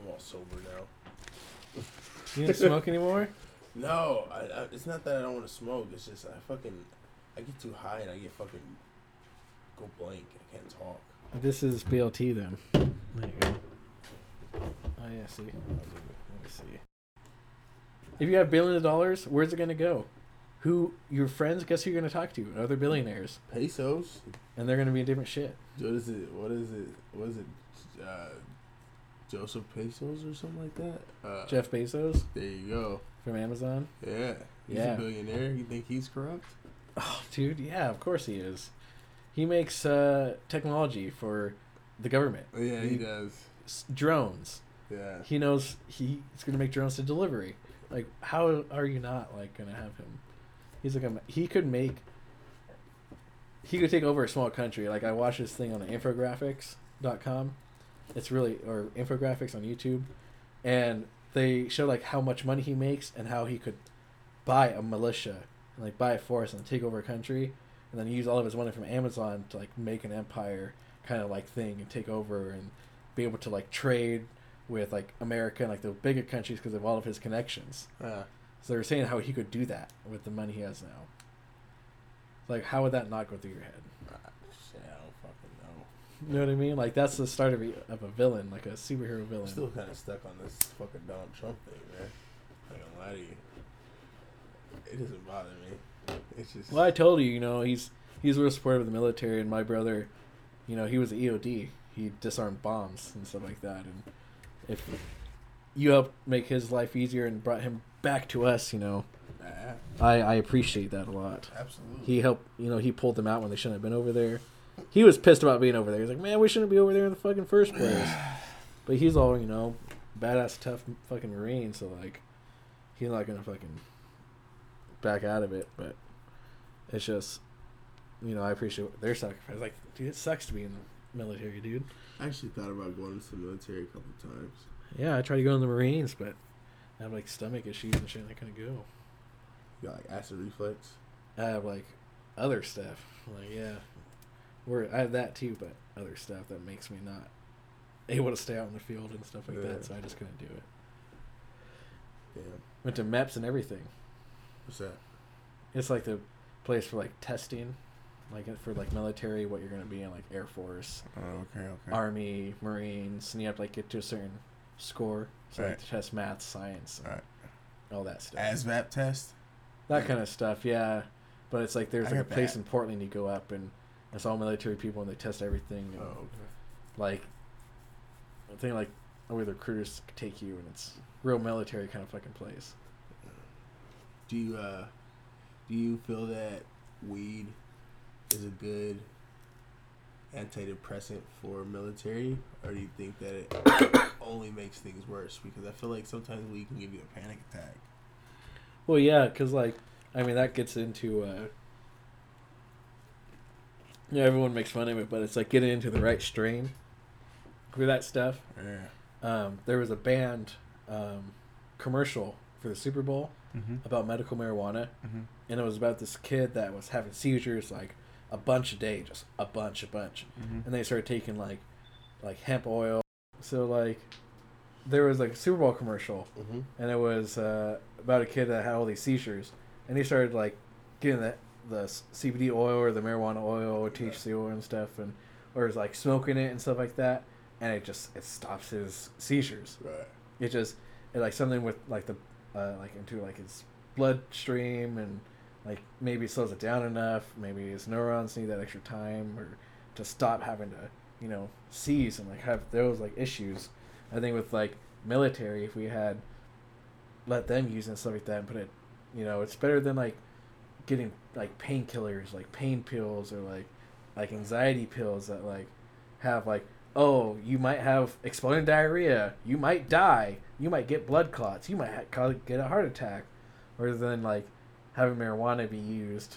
I'm all sober now. You don't smoke anymore? No, I, I, it's not that I don't want to smoke. It's just I fucking I get too high and I get fucking go blank. I can't talk. This is BLT then. There you go. Oh yeah, see. Let me see. If you have billions of dollars, where's it gonna go? Who your friends? Guess who you're gonna talk to? Other billionaires, Pesos. and they're gonna be a different shit. What is it? What is it? What is it? Uh, Joseph Pesos or something like that. Uh, Jeff Bezos There you go. from Amazon. Yeah. He's Yeah. a billionaire. You think he's corrupt? Oh, dude, yeah, of course he is. He makes uh, technology for the government. Yeah, he He- does. S- drones. Yeah. He knows he's gonna make drones to delivery. Like, how are you not like gonna have him? He's like, a, he could make. He could take over a small country. Like I watched this thing on infographics.com. It's really or infographics on YouTube, and they show like how much money he makes and how he could buy a militia and like buy a force and take over a country, and then use all of his money from Amazon to like make an empire kind of like thing and take over and be able to like trade with like America and like the bigger countries because of all of his connections. Yeah. So they were saying how he could do that with the money he has now. Like, how would that not go through your head? Ah, shit, I don't fucking know. You know what I mean? Like, that's the start of a, of a villain, like a superhero villain. I'm still kind of stuck on this fucking Donald Trump thing, man. I'm not gonna lie to you. It doesn't bother me. It's just. Well, I told you, you know, he's he's a real supportive of the military, and my brother, you know, he was EOD. He disarmed bombs and stuff like that, and if you helped make his life easier and brought him back to us, you know, I I appreciate that a lot. absolutely. He helped, you know, he pulled them out when they shouldn't have been over there. He was pissed about being over there. He's like, man, we shouldn't be over there in the fucking first place. But he's all, you know, badass, tough fucking Marine, so, like, he's not gonna fucking back out of it. But it's just, you know, I appreciate their sacrifice. Like, dude, it sucks to be in the military, dude. I actually thought about going into the military a couple times. Yeah, I tried to go in the Marines, but I have, like, stomach issues and shit, and I couldn't go. You got like acid reflux. I have like other stuff. Like yeah, we're I have that too, but other stuff that makes me not able to stay out in the field and stuff like Yeah. that. So I just couldn't do it. Damn. Went to MEPS and everything. What's that? It's like the place for like testing, like for like military, what you're gonna be in, like Air Force, Oh, okay, okay. Army, Marines, and you have to like get to a certain score. So like Right. to test math, science, and Right. all that stuff. ASVAB test. that kind of stuff, yeah. But it's like there's I like a place that. in Portland you go up and it's all military people and they test everything. And Oh, okay. like I think like where the recruiters take you and it's real military kind of fucking place. Do you uh, do you feel that weed is a good antidepressant for military, or do you think that it only makes things worse? Because I feel like sometimes weed can give you a panic attack. Well, yeah, because like I mean that gets into uh, yeah everyone makes fun of it, but it's like getting into the right strain for that stuff. Yeah. Um, there was a band um, commercial for the Super Bowl Mm-hmm. about medical marijuana, Mm-hmm. and it was about this kid that was having seizures like a bunch a day, just a bunch, a bunch. Mm-hmm. and they started taking like like hemp oil. So like there was like a Super Bowl commercial Mm-hmm. and it was uh, about a kid that had all these seizures and he started like getting the the CBD oil or the marijuana oil or THC oil and stuff and or is like smoking it and stuff like that and it just it stops his seizures. Right. It just it like something with like the uh, like into like his bloodstream and like maybe slows it down enough. Maybe his neurons need that extra time or to stop having to you know seize and like have those like issues. I think with like military, if we had let them use it and stuff like that and put it, you know, it's better than like getting like painkillers, like pain pills or like like anxiety pills that like have like oh you might have exploding diarrhea, you might die, you might get blood clots, you might ha- get a heart attack, rather than like having marijuana be used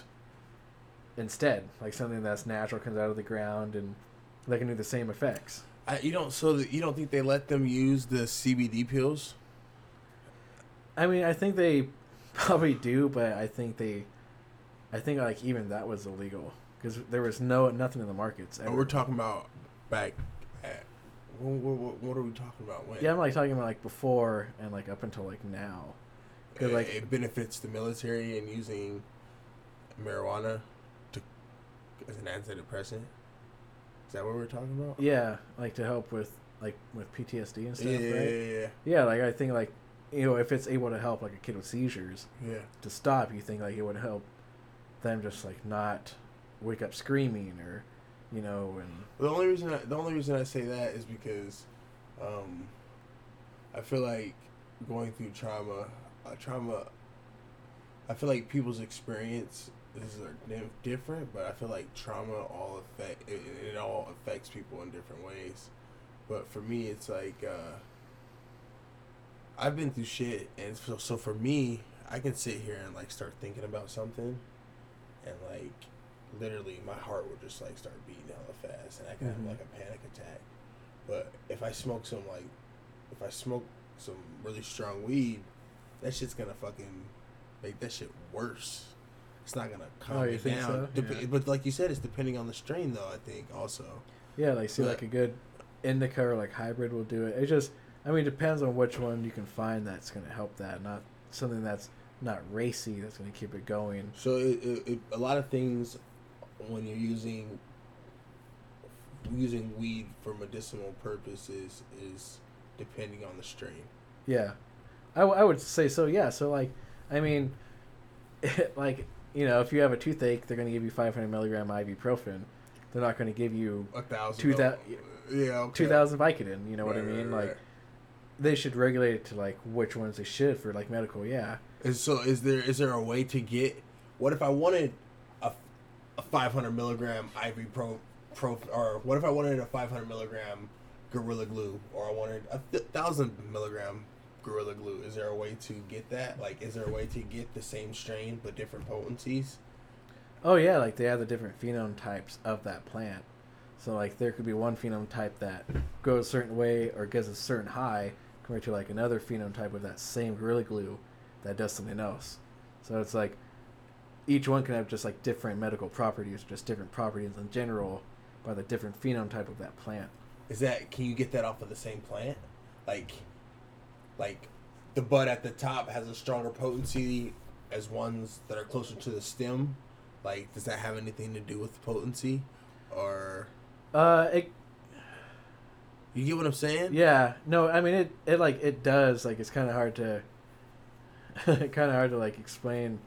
instead, like something that's natural comes out of the ground and they can do the same effects. I, you don't so that you don't think they let them use the CBD pills? I mean, I think they probably do, but I think they, I think like even that was illegal because there was no nothing in the markets. And ever. we're talking about back at What, what, what are we talking about? When? Yeah, I'm like talking about like before and like up until like now. 'Cause, it, like it benefits the military in using marijuana to as an antidepressant. Is that what we're talking about? yeah, like to help with like with PTSD and stuff, yeah, yeah, right? yeah, Yeah, like I think like you know if it's able to help like a kid with seizures yeah. Yeah. to stop, you think like it would help them just like not wake up screaming or you know and The only reason I, the only reason I say that is because um, I feel like going through trauma, uh, trauma. I feel like people's experience is are different, but I feel like trauma all affect it, it all affects people in different ways. But for me, it's like uh, I've been through shit, and so, so for me, I can sit here and like start thinking about something, and like literally my heart would just like start beating hella fast, and I can Mhm. have like a panic attack. But if I smoke some like, if I smoke some really strong weed, that shit's gonna fucking make that shit worse. It's not gonna calm Oh, me down. so? Dep- Yeah. But like you said, it's depending on the strain, though. I think also. yeah, like see But- like a good indica or like hybrid will do it. It just I mean it depends on which one you can find that's gonna help that, not something that's not racy that's gonna keep it going. So it, it, it, a lot of things when you're using using weed for medicinal purposes is depending on the strain. Yeah, I, w- I would say so. Yeah, so like, I mean, like you know, if you have a toothache, they're gonna give you 500 milligram ibuprofen. They're not gonna give you A thousand. Two yeah. Okay. 2,000 Vicodin. You know what I Right, mean? right, Like, right. they should regulate it to like which ones they should for like medical. Yeah. Is so is there is there a way to get? What if I wanted a, a 500 milligram IV pro pro or what if I wanted a 500 milligram gorilla glue or I wanted a thousand milligram gorilla glue? Is there a way to get that? Like, is there a way to get the same strain but different potencies? Oh yeah, like they have the different phenome types of that plant. So like there could be one phenotype that goes a certain way or gives a certain high compared to like another phenotype of that same gorilla glue that does something else. So it's like each one can have just like different medical properties, or just different properties in general by the different phenotype of that plant. Is that can you get that off of the same plant? Like, like the bud at the top has a stronger potency as ones that are closer to the stem. Like, does that have anything to do with potency, or Uh, it you get what I'm saying? Yeah, no, I mean it. It like it does. Like it's kind of hard to, kind of hard to like explain,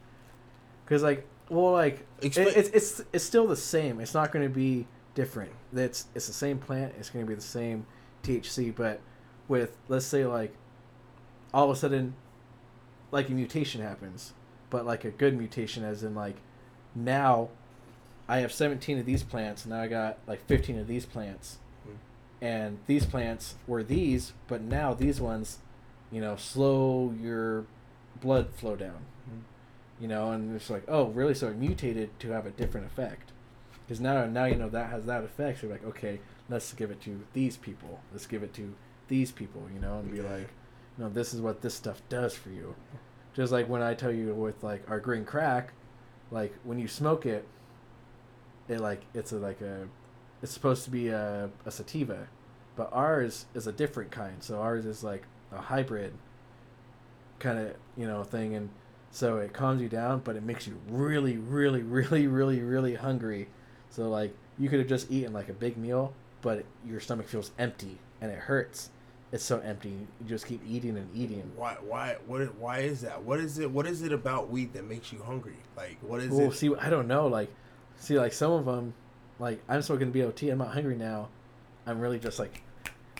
because like well like Explain- it, it's it's it's still the same. It's not going to be different. It's it's the same plant. It's going to be the same THC, but with let's say like all of a sudden, like a mutation happens, but like a good mutation, as in like now, I have seventeen of these plants. And now I got like fifteen of these plants hmm. and these plants were these, but now these ones, you know, slow your blood flow down. You know, and it's like, oh, really? So it mutated to have a different effect. Because now, now you know that has that effect. So you're like, okay, let's give it to these people. Let's give it to these people. You know, and be Yeah. like, you know, this is what this stuff does for you. Just like when I tell you with like our green crack, like when you smoke it, it like it's a like a it's supposed to be a, a sativa, but ours is a different kind. So ours is like a hybrid kind of you know thing, and so it calms you down, but it makes you really, really, really, really, really hungry. So like you could have just eaten like a big meal, but your stomach feels empty and it hurts. It's so empty. You just keep eating and eating. Why? Why? What? Why is that? What is it? What is it about weed that makes you hungry? Like, what is Well, it? see, I don't know. Like, see, like some of them, like I'm smoking BOT. I'm not hungry now. I'm really just like,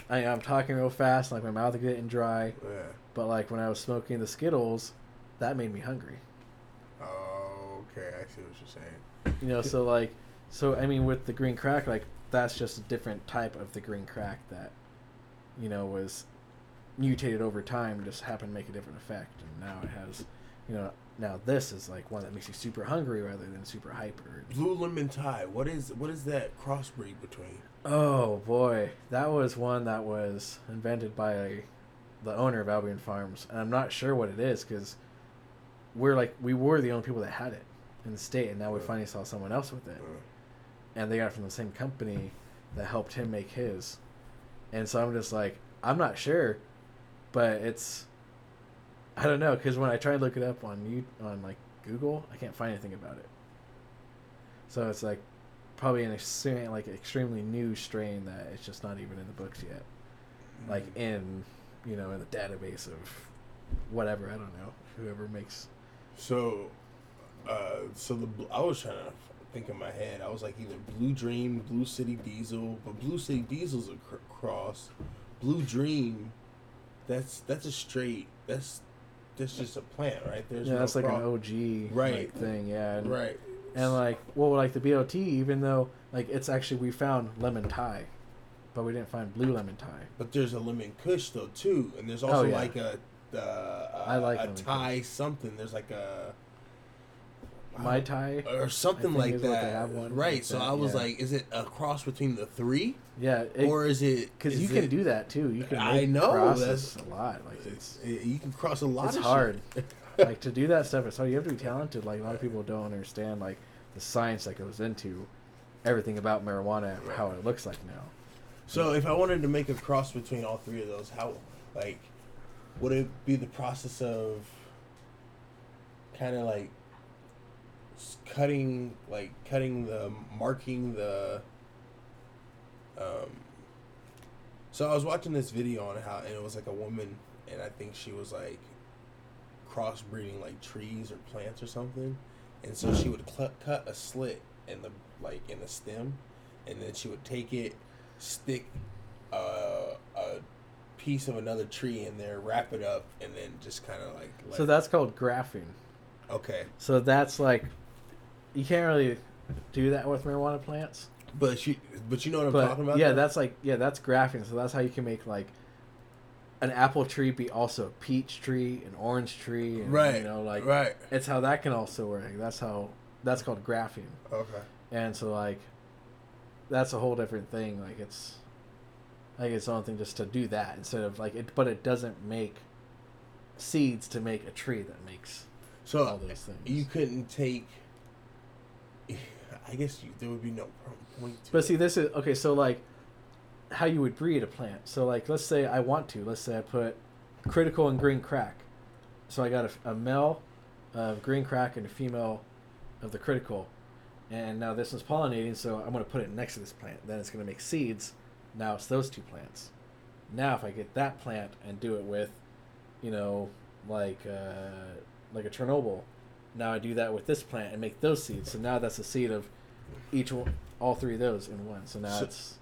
I, I'm talking real fast. Like my mouth is getting dry. Yeah. But like when I was smoking the Skittles, that made me hungry. Oh, okay. I see what you're saying. You know, so like, so I mean, with the green crack, like that's just a different type of the green crack that, you know, was mutated over time. Just happened to make a different effect, and now it has, you know, now this is like one that makes you super hungry rather than super hyper. Blue lemon Thai. What is? What is that crossbreed between? Oh boy, that was one that was invented by the owner of Albion Farms, and I'm not sure what it is because we're like we were the only people that had it in the state, and now we Yeah. finally saw someone else with it, Uh, and they got it from the same company that helped him make his, and so I'm just like I'm not sure, but it's I don't know because when I try and look it up on you on like Google, I can't find anything about it. So it's like probably an extreme, like extremely new strain that it's just not even in the books yet, like in you know in the database of whatever I don't know whoever makes. So, uh, so the I was trying to think in my head. I was like either Blue Dream, Blue City Diesel, but Blue City Diesel's a cr- cross. Blue Dream, that's that's a straight. That's that's just a plant, right? There's yeah, no that's like cro- an OG Right. like, thing. Yeah, and, right. and like well, like the BOT, even though like it's actually we found lemon Thai, but we didn't find blue lemon Thai. But there's a lemon kush though too, and there's also Oh, yeah. like a uh, I like a Thai something. There's like a Mai Tai. or something like is what they that. right. like so that, I was yeah. like, is it a cross between the three, Yeah, or is it? because you can do that too. You can. I know, that's- a lot. Like it's it- you can cross a lot. it's hard. like to do that stuff. It's hard. You have to be talented. Like a lot of people don't understand like the science that goes into everything about marijuana and how it looks like now. So if I wanted to make a cross between all three of those, how like would it be the process of kind of like cutting like cutting the marking the um so I was watching this video on how and it was like a woman and I think she was like crossbreeding like trees or plants or something and so she would cl- cut a slit in the like in the stem and then she would take it stick uh, a piece of another tree in there, wrap it up, and then just kind of like. Let So that's called grafting. okay, So that's like you can't really do that with marijuana plants. but you but you know what I'm But talking about. yeah, though? that's like yeah, that's grafting. So that's how you can make like an apple tree be also a peach tree, an orange tree, and, right. You know, like right. it's how that can also work. That's how that's called grafting. Okay. And so like that's a whole different thing. Like it's like it's own thing just to do that instead of like it but it doesn't make seeds to make a tree that makes So all those things. you couldn't take. I guess you there would be no point. To But see, this is okay. So like, how you would breed a plant. So like, let's say I want to. Let's say I put critical and green crack. So I got a, a male of green crack and a female of the critical, and now this is pollinating. So I'm going to put it next to this plant. Then it's going to make seeds. Now it's those two plants. Now if I get that plant and do it with, you know, like uh, like a Chernobyl. Now I do that with this plant and make those seeds. So now that's a seed of each one, all three of those in one. So now So- it's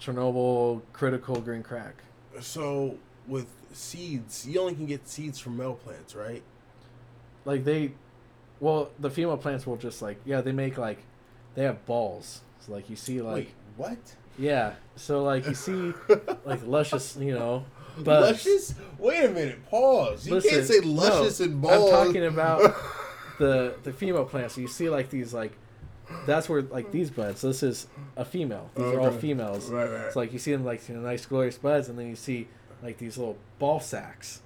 Chernobyl, critical, green crack. So with seeds, you only can get seeds from male plants, right? Like they, well, the female plants will just like yeah they make like, they have balls. So like you see like Wait, what? yeah. So like you see like luscious you know. buds. luscious? Wait a minute. Pause. You Listen, can't say no, luscious and balls. I'm talking about the the female plants. So you see like these like that's where like these buds. So this is a female. These are all females. Right, right. It's like you see them like you know, nice glorious buds, and then you see like these little ball sacks,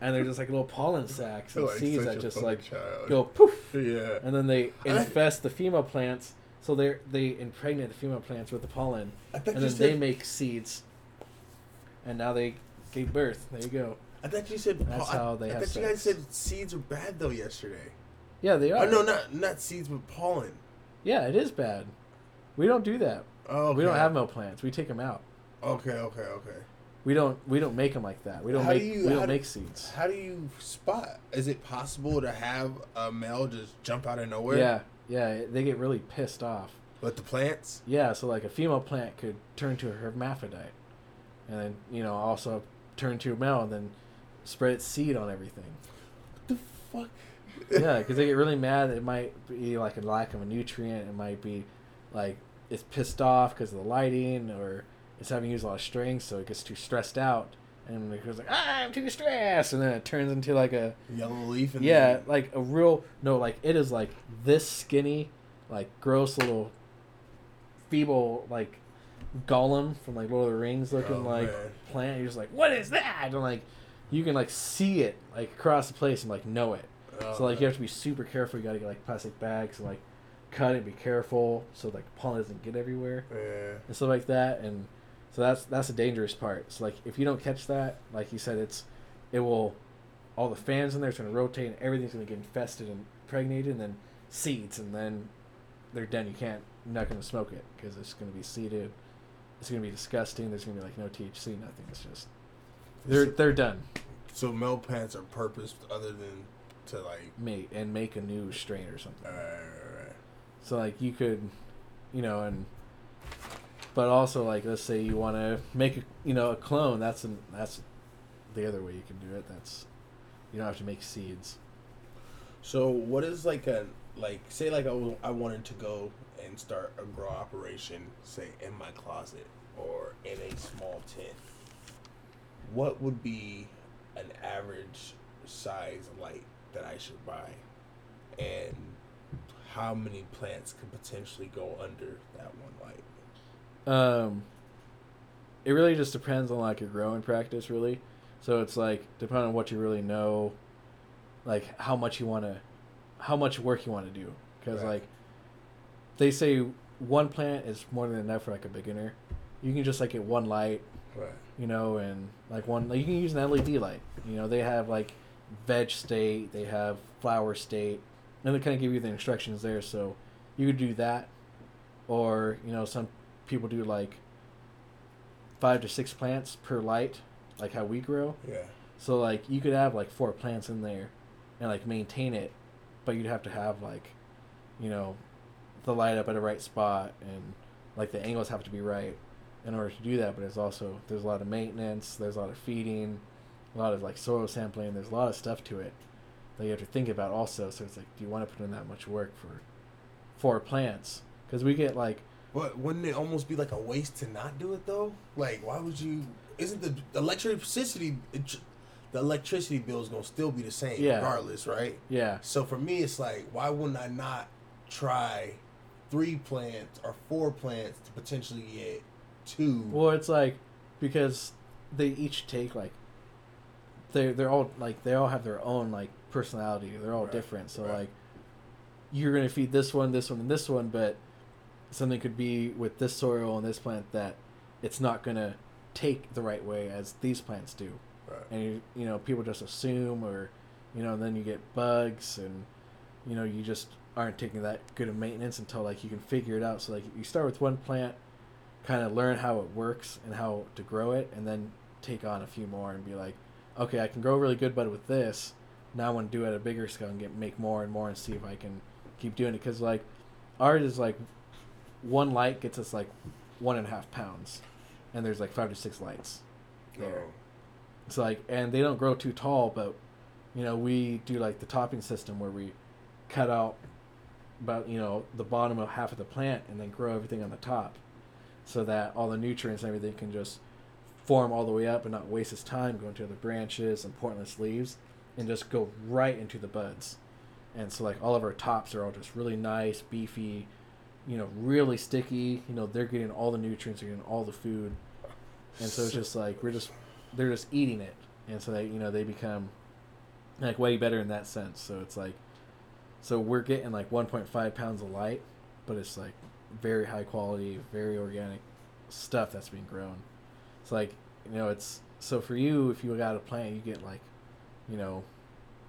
and they're just like little pollen sacks and Like seeds that just like child. go poof, Yeah. and then they I- infest the female plants. So they they impregnate the female plants with the pollen, and then said. they make seeds, and now they gave birth. There you go. I thought you said. That's how they I have thought you guys said seeds are bad though yesterday. Yeah, they oh, are. Oh no, not not seeds, but pollen. Yeah, it is bad. We don't do that. Oh, okay. We don't have male plants. We take them out. Okay, okay, okay. We don't. We don't make them like that. We don't How do make. you- we don't do- make seeds. How do you spot? Is it possible to have a male just jump out of nowhere? Yeah, yeah. They get really pissed off. But the plants. Yeah, so like a female plant could turn to a hermaphrodite, and then you know also turn to a male and then spread its seed on everything. What the fuck? Yeah, because they get really mad. It might be like a lack of a nutrient. It might be like it's pissed off because of the lighting, or it's having used a lot of strings, so it gets too stressed out, and it goes like, ah, "I'm too stressed," and then it turns into like a Yellow leaf. And yeah, like a real no, like it is like this skinny, like gross little, feeble like Gollum from like Lord of the Rings looking Oh, like man. plant. You're just like, what is that? And like, you can like see it like across the place and like know it. Oh, so like you have to be super careful. You gotta get like plastic bags and like cut it. Be careful so like pollen doesn't get everywhere Yeah. and stuff like that. And So that's that's a dangerous part. So like if you don't catch that, like you said, it's it will all the fans in there is going to rotate and everything's going to get infested and impregnated and then seeds and then they're done. You can't you're not going to smoke it because it's going to be seeded. It's going to be disgusting. There's going to be like no THC, nothing. It's just they're they're done. So male pants are purposed other than to like make and make a new strain or something. Right, right, right. So like you could, you know, and but also like let's say you want to make a you know a clone. That's an that's the other way you can do it. That's you don't have to make seeds. So what is like a like say like I, I wanted to go and start a grow operation say in my closet or in a small tent. What would be an average size light that I should buy, and how many plants could potentially go under that one light? Um, it really just depends on like your growing practice, really. So it's like depending on what you really know, like how much you want to, how much work you want to do. Because Right. like, they say one plant is more than enough for like a beginner. You can just like get one light, Right. you know, and like one like you can use an LED light. You know, they have like veg state, they have flower state, and they kind of give you the instructions there. So you could do that, or you know, some people do like five to six plants per light, like how we grow. Yeah. So like you could have like four plants in there, and like maintain it, but you'd have to have like, you know, the light up at the right spot and like the angles have to be right in order to do that. But it's also there's a lot of maintenance, there's a lot of feeding, a lot of like soil sampling. There's a lot of stuff to it that you have to think about also. So it's like, do you want to put in that much work for four plants? Because we get like But wouldn't it almost be like a waste to not do it though? Like, why would you? Isn't the electricity it- the electricity bill is gonna still be the same Yeah. regardless, right? yeah, So for me, it's like, why wouldn't I not try three plants or four plants to potentially get two? Well, it's like because they each take like they they're all like they all have their own like personality. They're all Right, different. So right. like you're gonna feed this one, this one, and this one, but something could be with this soil and this plant that it's not gonna take the right way as these plants do. right. And you, you know people just assume or you know then you get bugs and you know you just aren't taking that good of maintenance until like you can figure it out. So like you start with one plant kind of learn how it works and how to grow it and then take on a few more and be like okay i can grow really good but with this now i want to do it at a bigger scale and get make more and more and see if i can keep doing it. Because like art is like one light gets us like one and a half pounds and there's like five to six lights there. Oh, it's like and they don't grow too tall but you know we do like the topping system where we cut out about you know the bottom of half of the plant and then grow everything on the top so that all the nutrients and everything can just form all the way up and not waste his time going to the branches and pointless leaves and just go right into the buds. And so like all of our tops are all just really nice beefy you know really sticky. You know they're getting all the nutrients they're getting all the food. And so it's just like we're just they're just eating it. And so they you know they become like way better in that sense. So it's like so we're getting like 1.5 pounds of light but it's like very high quality very organic stuff that's being grown it's like you know it's so for you if you got a plant you get like you know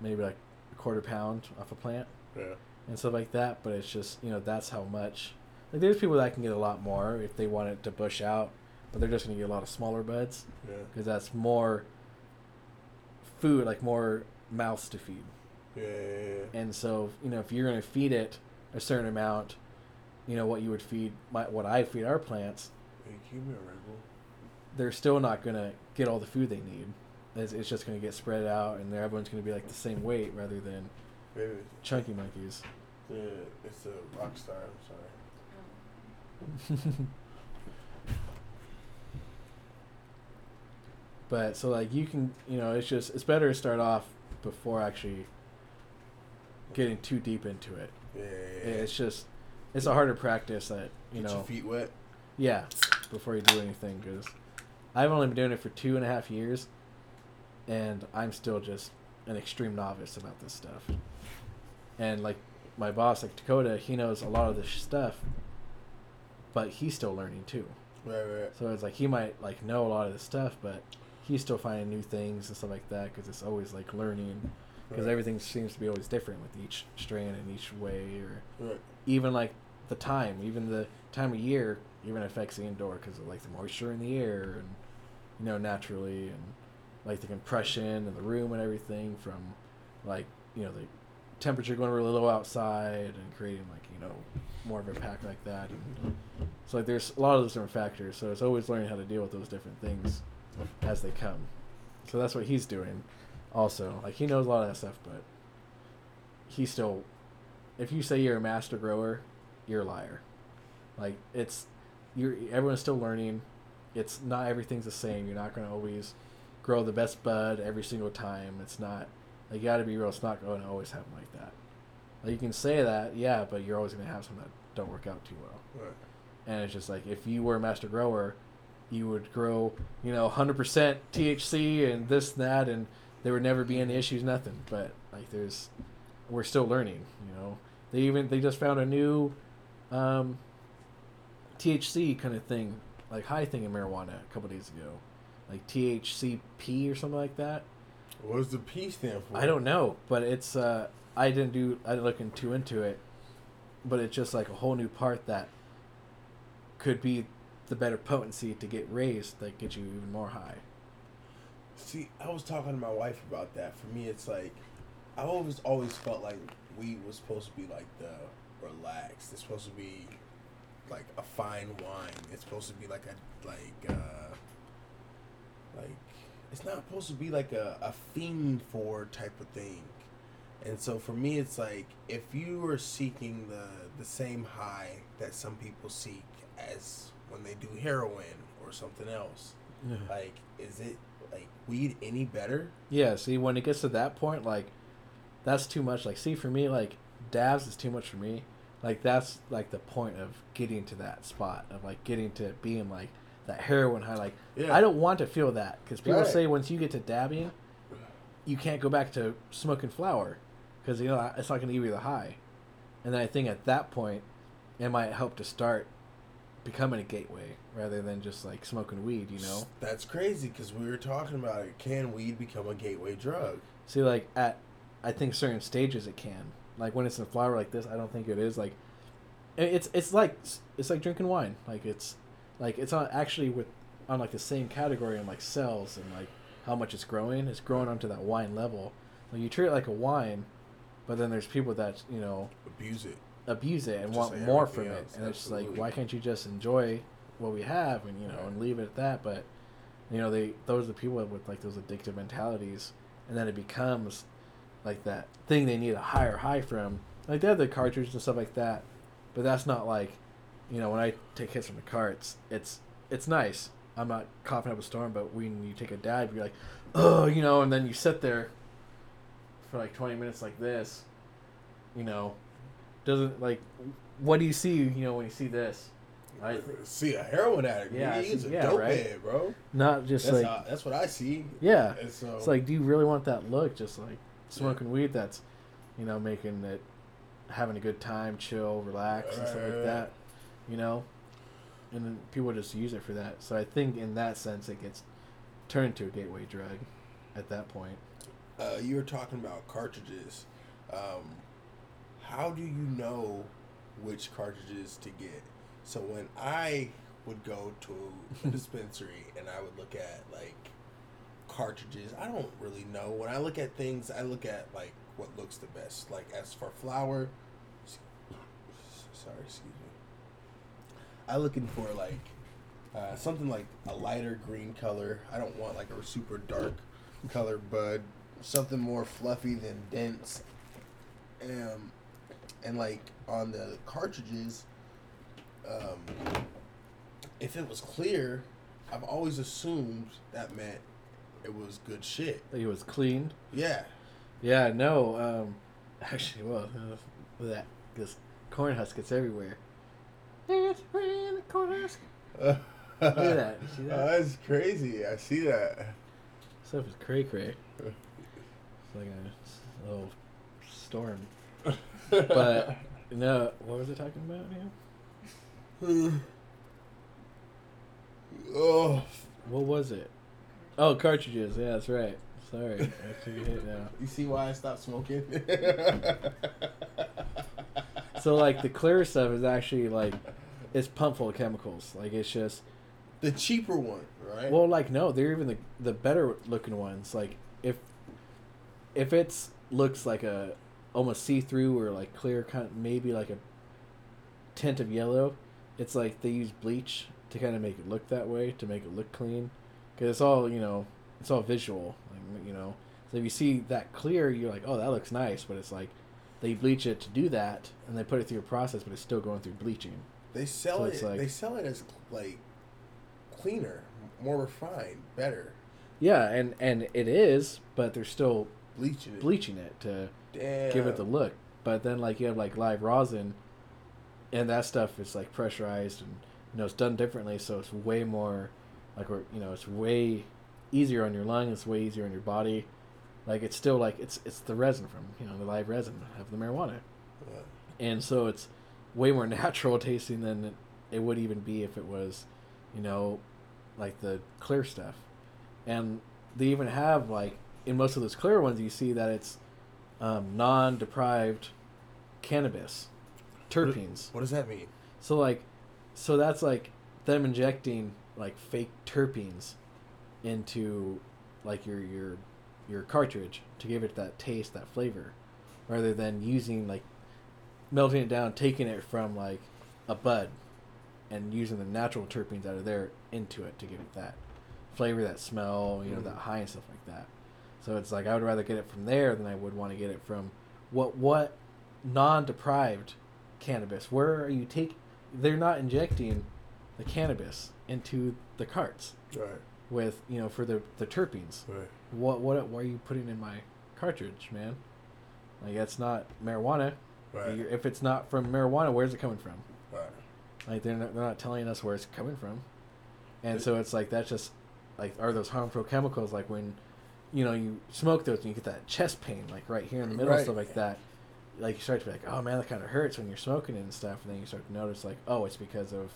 maybe like a quarter pound off a plant yeah. and stuff like that. But it's just you know that's how much. Like there's people that can get a lot more if they want it to bush out, but they're just gonna get a lot of smaller buds Yeah. because that's more food, like more mouths to feed. Yeah. yeah, yeah. And so you know if you're gonna feed it a certain amount, you know what you would feed my, what I feed our plants, Hey, give me a. they're still not gonna get all the food they need. It's, it's just gonna get spread out, and everyone's gonna be like the same weight rather than Maybe chunky monkeys. it's the it's a rock star. I'm sorry. but so like you can you know it's just it's better to start off before actually getting too deep into it Yeah. yeah, yeah. it's just it's a harder practice that you Get know your feet wet. yeah before you do anything because i've only been doing it for two and a half years and i'm still just an extreme novice about this stuff and like my boss like dakota he knows a lot of this stuff but he's still learning too Right, right. So it's like he might like know a lot of this stuff, but he's still finding new things and stuff like that because it's always like learning because Right. everything seems to be always different with each strain and each way or Right. even like the time, even the time of year, even affects the indoor because of like the moisture in the air and you know naturally and like the compression and the room and everything from like you know the temperature going really low outside and creating like you know more of a pack like that. And so like there's a lot of those different factors. So it's always learning how to deal with those different things as they come. So that's what he's doing also. Like he knows a lot of that stuff but he still if you say you're a master grower you're a liar. Like it's you're everyone's still learning it's not everything's the same. You're not going to always grow the best bud every single time. It's not like you got to be real it's not going to always happen like that. Like you can say that yeah but you're always going to have some that don't work out too well. Right. and it's just like if you were a master grower you would grow you know 100% thc and this and that and there would never be any issues nothing. But like there's we're still learning you know? They even they just found a new um, thc kind of thing like high thing in marijuana a couple days ago like thcp or something like that What does the P stand for? I don't know, but it's uh I didn't do I didn't look in too into it, but it's just like a whole new part that could be the better potency to get raised that gets you even more high. See, I was talking to my wife about that. For me, it's like I always always felt like weed was supposed to be like the relaxed. It's supposed to be like a fine wine. It's supposed to be like a like uh like it's not supposed to be like a, a fiend for type of thing. And so for me it's like if you are seeking the the same high that some people seek as when they do heroin or something else, like is it like weed any better? Yeah, see when it gets to that point like that's too much. Like see for me like dabs is too much for me. Like that's like the point of getting to that spot of like getting to being like that heroin high like Yeah. I don't want to feel that because people Right. say once you get to dabbing, you can't go back to smoking flower because you know it's not going to give you the high. And then I think at that point, it might help to start becoming a gateway rather than just like smoking weed. You know, That's crazy because we were talking about it. Can weed become a gateway drug? see like at I think certain stages it can. Like when it's in a flower like this, I don't think it is. Like it's it's like it's like drinking wine. Like it's like it's not actually with on like the same category on like cells and like how much it's growing. It's growing onto that wine level. Like you treat it like a wine, but then there's people that you know Abuse it. abuse it and Just want like more from it, else, and it's just like why can't you just enjoy what we have and you know and leave it at that? But you know they those are the people with like those addictive mentalities, and then it becomes like that thing they need a higher high from. Like they have the cartridge and stuff like that, but that's not like, you know, when I take hits from the carts, it's it's nice. I'm not coughing up a storm, but when you take a dab, you're like, oh, you know, and then you sit there for like 20 minutes like this, you know, doesn't like, what do you see, you know, when you see this? I uh, see a heroin addict. Yeah, he's a yeah, dope right? head, bro. not just That's like, how, that's what I see. yeah, so It's like, do you really want that look? Just like smoking weed that's, you know, making it, having a good time, chill, relax, and stuff like that, you know? And then people just use it for that. So I think in that sense, it gets turned to a gateway drug at that point. uh, you were talking about cartridges. Um, how do you know which cartridges to get? So when I would go to a dispensary and I would look at like cartridges, I don't really know. When I look at things, I look at like what looks the best. Like as for flour, sorry, excuse me. I looking for like uh, something like a lighter green color. I don't want like a super dark color bud. Something more fluffy than dense. Um, and like on the cartridges, um, if it was clear, I've always assumed that meant it was good shit. It was clean. Yeah. Yeah, no, um, actually, well, uh, that, because corn husk gets everywhere. It's in the corn husk. Look at that. See that? Oh, that's crazy. I see that. Stuff is cray cray. It's like a little storm. But no, what was I talking about here? Oh, What was it? Oh, cartridges. Yeah, that's right. Sorry, I took a hit now. you see why I stopped smoking? So like the clear stuff is actually like it's pumped full of chemicals. Like it's just the cheaper one, right? well, like no, they're even the the better looking ones. Like if if it's looks like a almost see through or like clear kind, of maybe like a tint of yellow. It's like they use bleach to kind of make it look that way to make it look clean, because it's all you know, it's all visual. Like you know, so if you see that clear, you're like, oh, that looks nice. But it's like they bleach it to do that, and they put it through a process, but it's still going through bleaching. they sell so it. like- they sell it as like cleaner, more refined, better. Yeah, and and it is, but they're still Bleaching it. bleaching it to Damn. give it the look. But then like you have like live rosin, and that stuff is like pressurized and you know it's done differently, so it's way more like we're you know it's way easier on your lung. It's way easier on your body. Like it's still like it's it's the resin from you know the live resin of the marijuana, Yeah. and so it's way more natural tasting than it, it would even be if it was, you know, like the clear stuff, and they even have like in most of those clear ones you see that it's um, non-deprived cannabis terpenes. What does that mean? So like, so that's like them injecting like fake terpenes into like your your your cartridge to give it that taste, that flavor, rather than using like melting it down, taking it from like a bud, and using the natural terpenes out of there into it to give it that flavor, that smell, you know, Mm. that high and stuff like that. So it's like I would rather get it from there than I would want to get it from what what non-deprived cannabis. Where are you take? They're not injecting the cannabis into the carts Right. with you know for the the terpenes. Right. What what what are you putting in my cartridge, man? Like that's not marijuana. Right. If it's not from marijuana, where's it coming from? Right. Like they're not, they're not telling us where it's coming from, and so it's like that's just like are those harmful chemicals like when you know you smoke those and you get that chest pain like right here in the middle and Right. stuff like that. Like you start to be like, oh man, that kind of hurts when you're smoking it and stuff, and then you start to notice like, oh, it's because of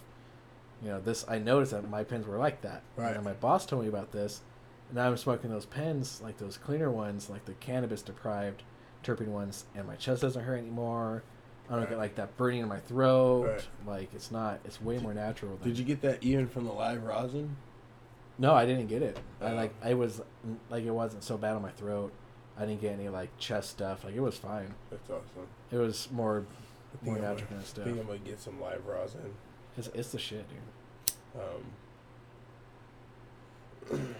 you know this. I noticed that my pens were like that. Right. And my boss told me about this, and now I'm smoking those pens like those cleaner ones, like the cannabis deprived terpene ones, and my chest doesn't hurt anymore. I don't Right. get like that burning in my throat. Right. Like it's not. It's way more natural. Than, Did you get that even from the live rosin? No, I didn't get it. I Oh. like. I was like it wasn't so bad on my throat. I didn't get any like chest stuff. Like it was fine. That's awesome. It was more I more natural kind of I stuff. think I'm gonna get some live rosin. It's it's the shit, dude. Um,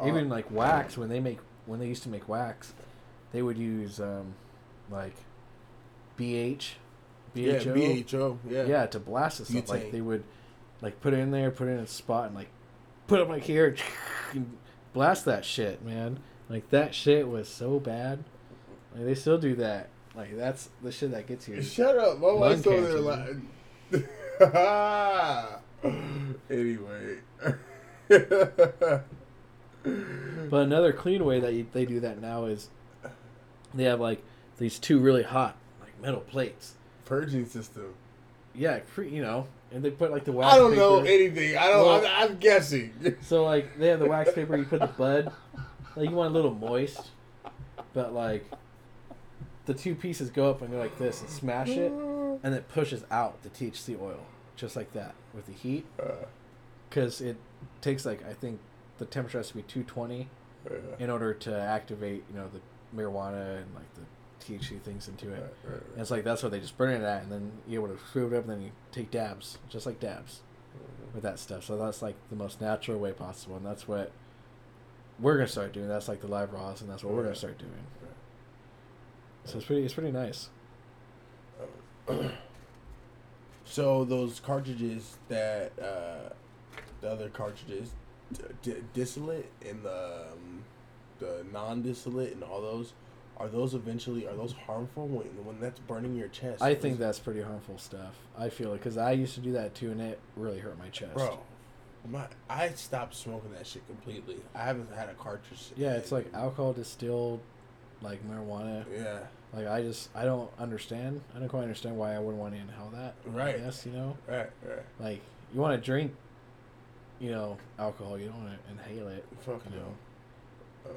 Even like wax when they make when they used to make wax, they would use um, like BH, yeah, BHO, BHO. Yeah. yeah, to blast the stuff. Like they would like put it in there, put it in a spot, and like put it like here, and blast that shit, man. Like that shit was so bad. Like they still do that. Like that's the shit that gets you. Shut up. My wife's over there like. anyway. But another clean way that you, they do that now is they have like these two really hot like metal plates. Purging system. Yeah, pre, you know, and they put like the wax. I don't know paper- anything. I don't. Well- I'm, I'm guessing. So like they have the wax paper. You put the bud. Like you want a little moist, but like the two pieces go up and go like this and smash it, and it pushes out the THC oil just like that with the heat Uh, because it takes like I think the temperature has to be 220 uh, in order to activate you know the marijuana and like the THC things into uh, it. uh, And it's like that's what they just burn it at, and then you're able to screw it up, and then you take dabs, just like dabs, with that stuff. So that's like the most natural way possible, and that's what we're gonna start doing. That's like the live raws, and that's what we're gonna start doing. So it's pretty, it's pretty nice. So those cartridges that uh, the other cartridges, d- d- distillate and the um, the non-distillate and all those, are those eventually are those harmful when when that's burning your chest? I think that's pretty harmful stuff. I feel it because I used to do that too, and it really hurt my chest. bro. My I stopped smoking that shit completely. I haven't had a cartridge. Yeah, it's like alcohol distilled, like marijuana. yeah, Like I just, I don't understand. I don't quite understand why I wouldn't want to inhale that. Right. Yes, you know. right, right. Like you want to drink you know, alcohol. You don't want to inhale it. Fuck you no. know. Um,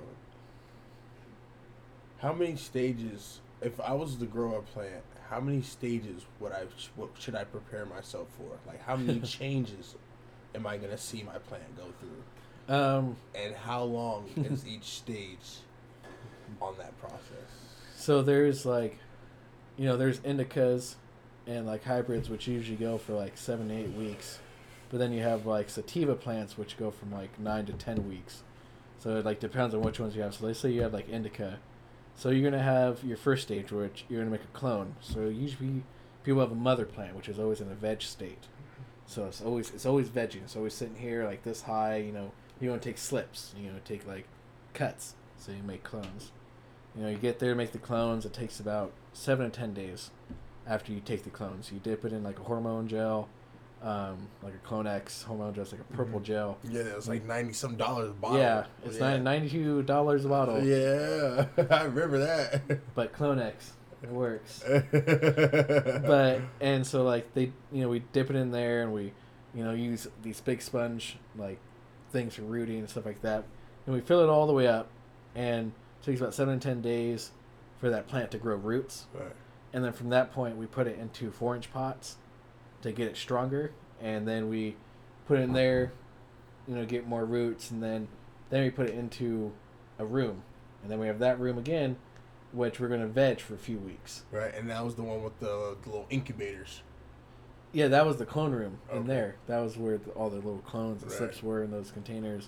how many stages? If I was to grow a plant, how many stages would I? What should I prepare myself for? Like, how many changes am I gonna see my plant go through? Um, And how long is each stage on that process? So there's like, you know, there's indicas and like hybrids, which usually go for like seven to eight weeks, but then you have like sativa plants, which go from like nine to ten weeks. So it like depends on which ones you have. So let's say you have like indica, so you're gonna have your first stage, which you're gonna make a clone. So usually people have a mother plant, which is always in a veg state. So it's always it's always vegging. It's always sitting here like this high. You know, you to take slips. You know, take like cuts. So you make clones. You know, you get there, to make the clones. It takes about seven to ten days after you take the clones. You dip it in like a hormone gel, um, like a Clonex hormone gel, it's like a purple Mhm. gel. Yeah, it was like ninety some dollars a bottle. Yeah, it's yeah. nine ninety two dollars a bottle. Yeah, I remember that. But Clonex, it works. but and so like they you know we dip it in there and we you know use these big sponge like things for rooting and stuff like that and we fill it all the way up and takes about seven to ten days for that plant to grow roots Right. and then from that point we put it into four inch pots to get it stronger and then we put it in there you know get more roots and then then we put it into a room and then we have that room again which we're going to veg for a few weeks Right, and that was the one with the, the little incubators. Yeah, that was the clone room in there. That was where the, all the little clones and Right. slips were in those containers.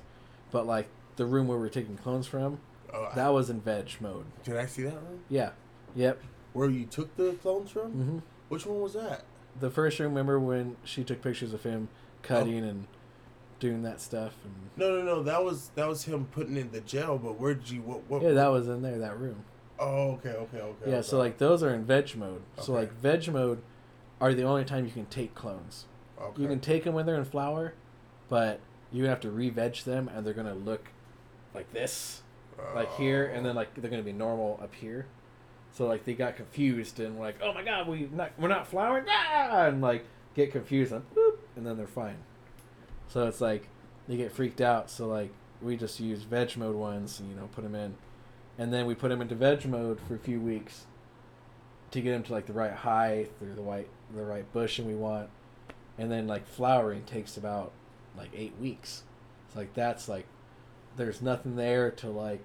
But like the room where we are taking clones from, Oh, that was in veg mode. did I see that room? Yeah. Yep. Where you took the clones from? hmm Which one was that? The first room, remember when she took pictures of him cutting and doing that stuff, and No, no, no. That was that was him putting in the gel. But where did you what? what yeah, that was in there. That room. Oh, okay, okay, okay. Yeah. okay. So like those are in veg mode. So like veg mode are the only time you can take clones. okay. You can take them when they're in flower, but you have to re-veg them, and they're gonna look like this. Like here, and then like they're gonna be normal up here. So like they got confused and like, oh my god, we not we're not flowering, ah! and like get confused and boop, and then they're fine. So it's like they get freaked out. So like we just use veg mode ones, and you know put them in, and then we put them into veg mode for a few weeks to get them to like the right height or the right the right bushing we want, and then like flowering takes about like eight weeks. So like that's like there's nothing there to like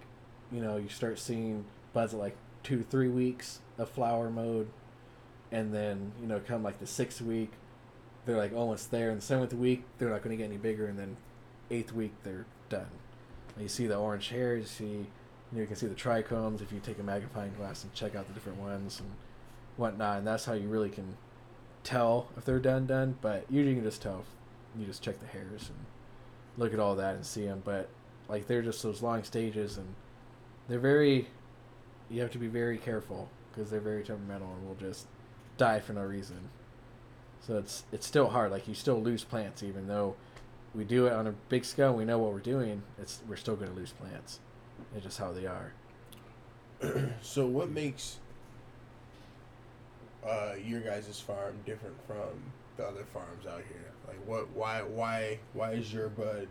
you know you start seeing buds at like two three weeks of flower mode and then you know come like the sixth week they're like almost there and the seventh week they're not going to get any bigger and then eighth week they're done. You see the orange hairs you see you, know, you can see the trichomes if you take a magnifying glass and check out the different ones and whatnot and that's how you really can tell if they're done done but usually you can just tell you just check the hairs and look at all that and see them but like they're just those long stages and they're very you have to be very careful because they're very temperamental and will just die for no reason so it's it's still hard like you still lose plants even though we do it on a big scale we know what we're doing it's we're still going to lose plants it's just how they are so what makes uh, your guys' farm different from the other farms out here? Like, what? Why? Why? Why is your bud?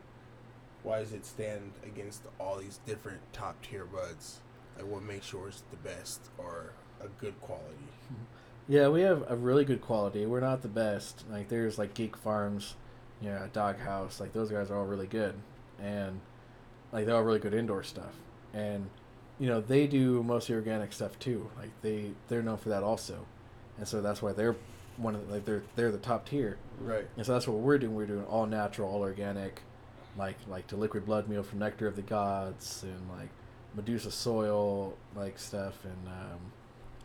Why does it stand against all these different top tier buds? Like, what makes yours the best or a good quality? Yeah, we have a really good quality. We're not the best. Like there's like Geek Farms, you know, Doghouse. Like those guys are all really good, and like they're all really good indoor stuff. And you know they do mostly organic stuff too. Like they they're known for that also, and so that's why they're one of the, like they're they're the top tier. Right. And so that's what we're doing. We're doing all natural, all organic, like like the liquid blood meal from Nectar of the Gods and like Medusa soil like stuff and um,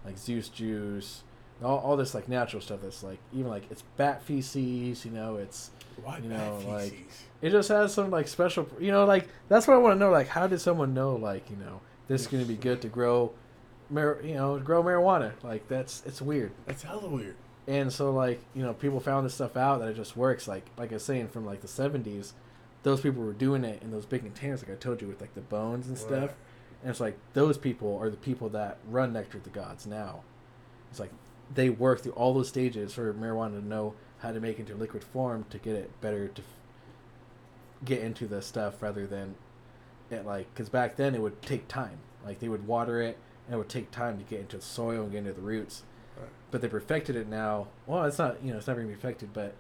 like Zeus juice, all, all this like natural stuff that's like even like it's bat feces. You know, it's Why You know, like- it just has some like special. You know, like that's what I want to know. Like, how did someone know? Like, you know, this is going to be good to grow, mar- you know, grow marijuana. Like that's it's weird. That's hella weird. And so like, you know, people found this stuff out that it just works. Like like I was saying from like the seventies, those people were doing it in those big containers like I told you with like the bones and stuff. Right. And it's like those people are the people that run Nectar of the Gods now. It's like they work through all those stages for marijuana to know how to make it into liquid form to get it better to get into the stuff rather than it like because back then it would take time. Like they would water it and it would take time to get into the soil and get into the roots. Right. But they perfected it now. Well, it's not you know it's never gonna be perfected, but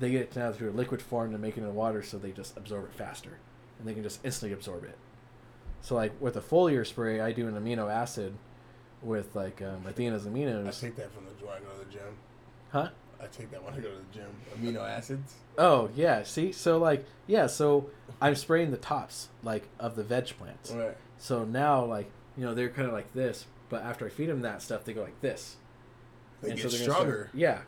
they get it now through a liquid form to make it in water, so they just absorb it faster, and they can just instantly absorb it. So like with a foliar spray, I do an amino acid with like um, Athena's I take that from the when I go to the gym. Huh? I take that when I go to the gym. Amino acids. Oh yeah, see, so like yeah, so I'm spraying the tops like of the veg plants. Right. So now like you know they're kind of like this, but after I feed them that stuff, they go like this. They And get so they're start- stronger. yeah,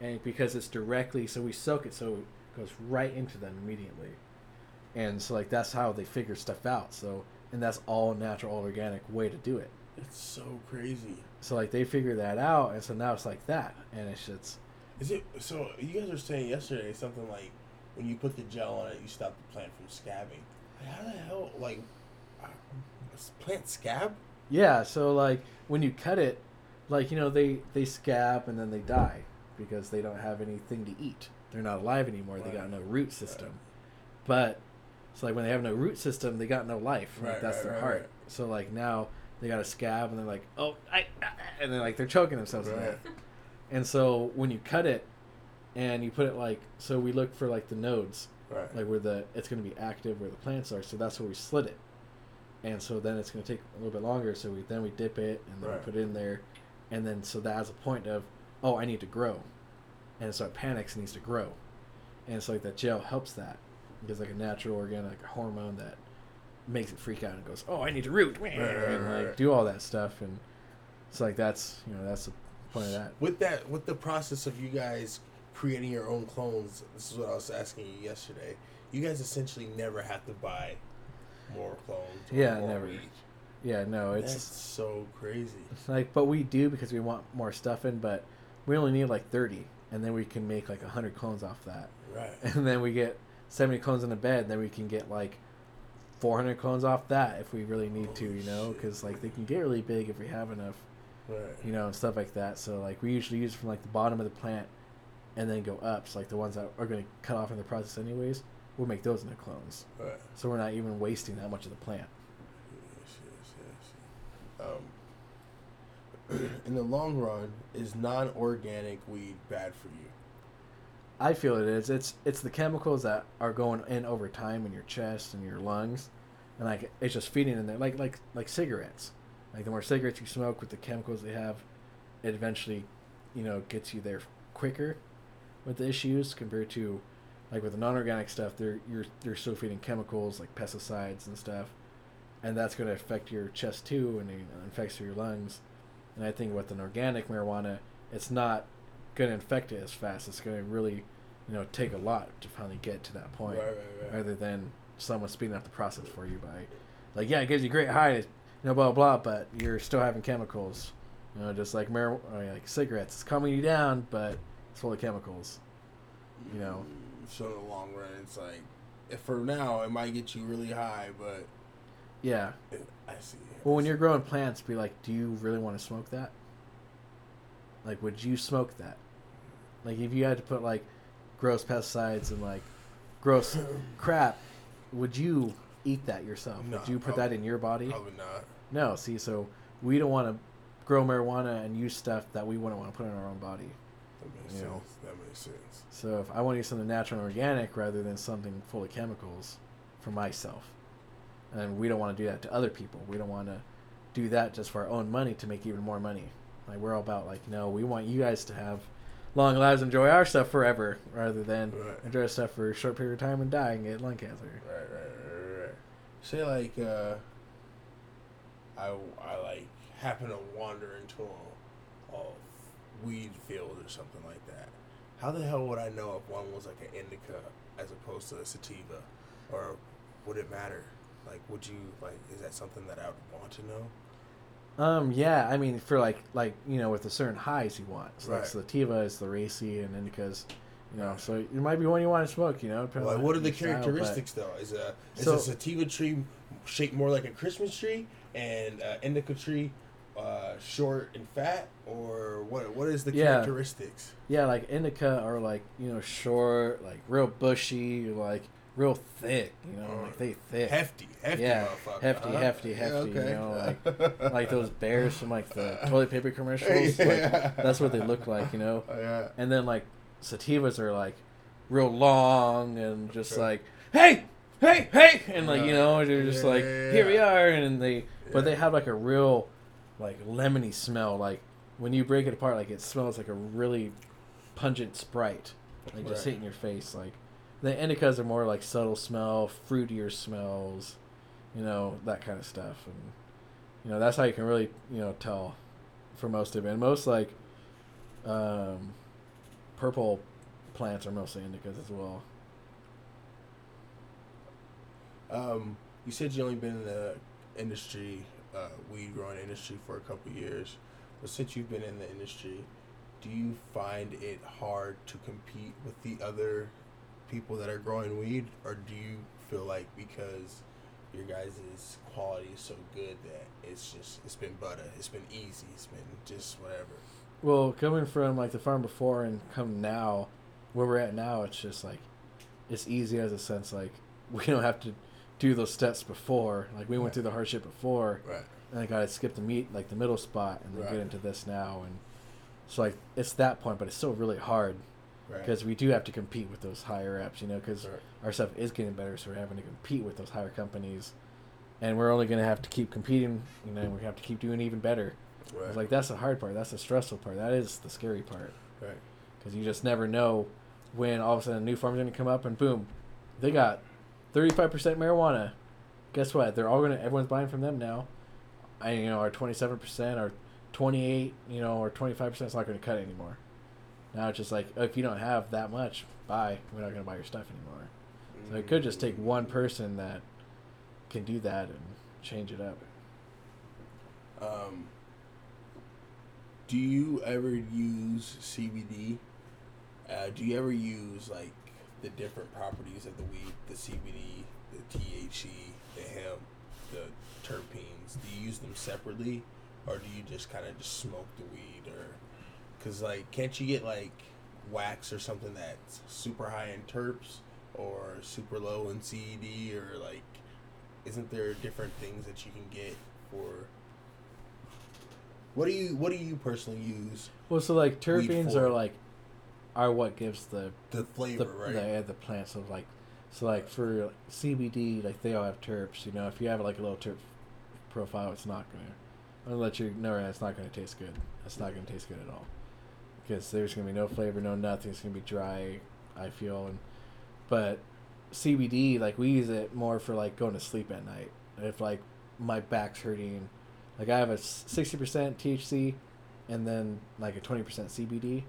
and because it's directly, so we soak it, so it goes right into them immediately, and so like that's how they figure stuff out. So and that's all natural, all organic way to do it. It's so crazy. So like they figure that out, and so now it's like that, and it's just Is it so? You guys were saying yesterday something like when you put the gel on it, you stop the plant from scabbing. Like, how the hell, like, uh, plant scab? yeah. So like when you cut it, like you know they they scab and then they die because they don't have anything to eat. They're not alive anymore. They got no root system. But it's like when they have no root system, they got no life. Like, Right, that's right, their right, heart. right. So like now they got a scab and they're like, oh, I, and they're like they're choking themselves to Right. death. And so when you cut it and you put it like, so we look for like the nodes, Right. like where the it's going to be active where the plants are. So that's where we slit it. And so then it's going to take a little bit longer. So we then we dip it and then Right. we put it in there, and then so that has a point of, oh, I need to grow, and so it panics and needs to grow, and it's like that gel helps that because like a natural organic hormone that makes it freak out and goes, oh, I need to root, and like do all that stuff, and it's like that's you know that's the point of that. With that, with the process of you guys creating your own clones, this is what I was asking you yesterday. You guys essentially never have to buy more clones. or Yeah, more never. weed. Yeah, no, it's That's so crazy. Like, but we do because we want more stuff in, but we only need like 30, and then we can make like 100 clones off that. Right. And then we get 70 clones in a bed, and then we can get like 400 clones off that if we really need to, you know, because like they can get really big if we have enough, Right. you know, and stuff like that. So, like, we usually use from like the bottom of the plant and then go up. So, like, the ones that are going to cut off in the process, anyways, we'll make those into clones. Right. So, we're not even wasting that much of the plant. Yes, yes, yes. Um, in the long run, is non-organic weed bad for you? I feel it is. It's it's the chemicals that are going in over time in your chest and your lungs, and like it's just feeding in there, like like like cigarettes. Like the more cigarettes you smoke with the chemicals they have, it eventually, you know, gets you there quicker with the issues compared to, like with the non-organic stuff. They're you're they're still feeding chemicals like pesticides and stuff, and that's going to affect your chest too, and it affects your lungs. And I think with an organic marijuana, it's not going to infect it as fast. It's going to really, you know, take a lot to finally get to that point, Right, right, right. rather than someone speeding up the process for you by, like, yeah, it gives you great high, you know, blah blah, blah but you're still having chemicals, you know, just like marijuana, like cigarettes, it's calming you down, but it's full of chemicals, you know. Mm, So in the long run, it's like, if for now it might get you really high, but Yeah. I see. Well, when you're growing plants, be like, do you really want to smoke that? Like, would you smoke that? Like, if you had to put like gross pesticides and like gross crap, would you eat that yourself? No, would you put that in your body? probably not. No. See, so we don't want to grow marijuana and use stuff that we wouldn't want to put in our own body. That makes You sense. know. That makes sense. So if I want to use something natural and organic rather than something full of chemicals for myself, and we don't want to do that to other people. We don't want to do that just for our own money to make even more money. Like we're all about like no, we want you guys to have long lives, enjoy our stuff forever, rather than Right. enjoy our stuff for a short period of time and die and get lung cancer. Right, right, right, right, right. Say like uh, I I like happen to wander into a, a weed field or something like that. How the hell would I know if one was like an indica as opposed to a sativa, or would it matter? Like, would you like? Is that something that I would want to know? Um, yeah, I mean for like like you know with the certain highs you want. So like Right. sativa is the racy and indicas, you know. So it might be one you want to smoke. You know. depending Like, what are the your style, characteristics though? Is a is So- a sativa tree shaped more like a Christmas tree, and uh, indica tree uh, short and fat, or what? What is the Yeah. characteristics? Yeah, like indica are like you know short, like real bushy, like real thick. You know, like they thick. Hefty, hefty, Yeah, hefty, huh? hefty, Yeah, hefty, you know, like like those bears from like the toilet paper commercials. Like, that's what they look like, you know. yeah. And then like sativas are like real long and just Okay. like, hey, hey, hey, and like you Yeah. know they're just Yeah, like, yeah, here we are, and they, but they have like a real, like lemony smell. Like when you break it apart, like it smells like a really pungent Sprite, like just hitting your face. Like the indicas are more like subtle smell, fruitier smells, you know that kind of stuff, and you know that's how you can really you know tell for most of it. And most like um, purple plants are mostly indicas as well. Um, you said you only been in the industry, uh, weed growing industry for a couple years. But since you've been in the industry, do you find it hard to compete with the other people that are growing weed, or do you feel like because your guys' quality is so good that it's just it's been butter, it's been easy, it's been just whatever. Well, coming from like the farm before and come now, where we're at now, it's just like it's easy as a sense like we don't have to do those steps before. Like we went Right. through the hardship before, Right. and I got to skip the meat like the middle spot and then Right. get into this now, and so like it's that point, but it's still really hard Right. because we do have to compete with those higher ups, you know, because Right. our stuff is getting better, so we're having to compete with those higher companies, and we're only gonna have to keep competing, you know, and we have to keep doing even better. Right. Like that's the hard part. That's the stressful part. That is the scary part right. because you just never know when all of a sudden a new farm's gonna come up and boom, they got thirty five percent marijuana. Guess what? They're all gonna everyone's buying from them now. I you know our twenty seven percent or twenty eight you know or twenty five percent is not gonna cut anymore. Now it's just like if you don't have that much, buy. We're not gonna buy your stuff anymore. So it could just take one person that can do that and change it up. Um, do you ever use CBD? Uh, do you ever use like the different properties of the weed, the CBD, the THC, the hemp, the terpenes? Do you use them separately, or do you just kind of just smoke the weed, or because like can't you get like wax or something that's super high in terps or super low in CBD or like isn't there different things that you can get for what do you What do you personally use? Well, so like terpenes are like are what gives the The flavor, the, right? the the plants of like so like for CBD like they all have terps. You know, if you have like a low terp profile, it's not gonna. I'm gonna let you know right it's not gonna taste good. It's not gonna taste good at all because there's gonna be no flavor, no nothing. It's gonna be dry. I feel and but CBD like we use it more for like going to sleep at night. If like my back's hurting, like I have a sixty percent THC, and then like a twenty percent CBD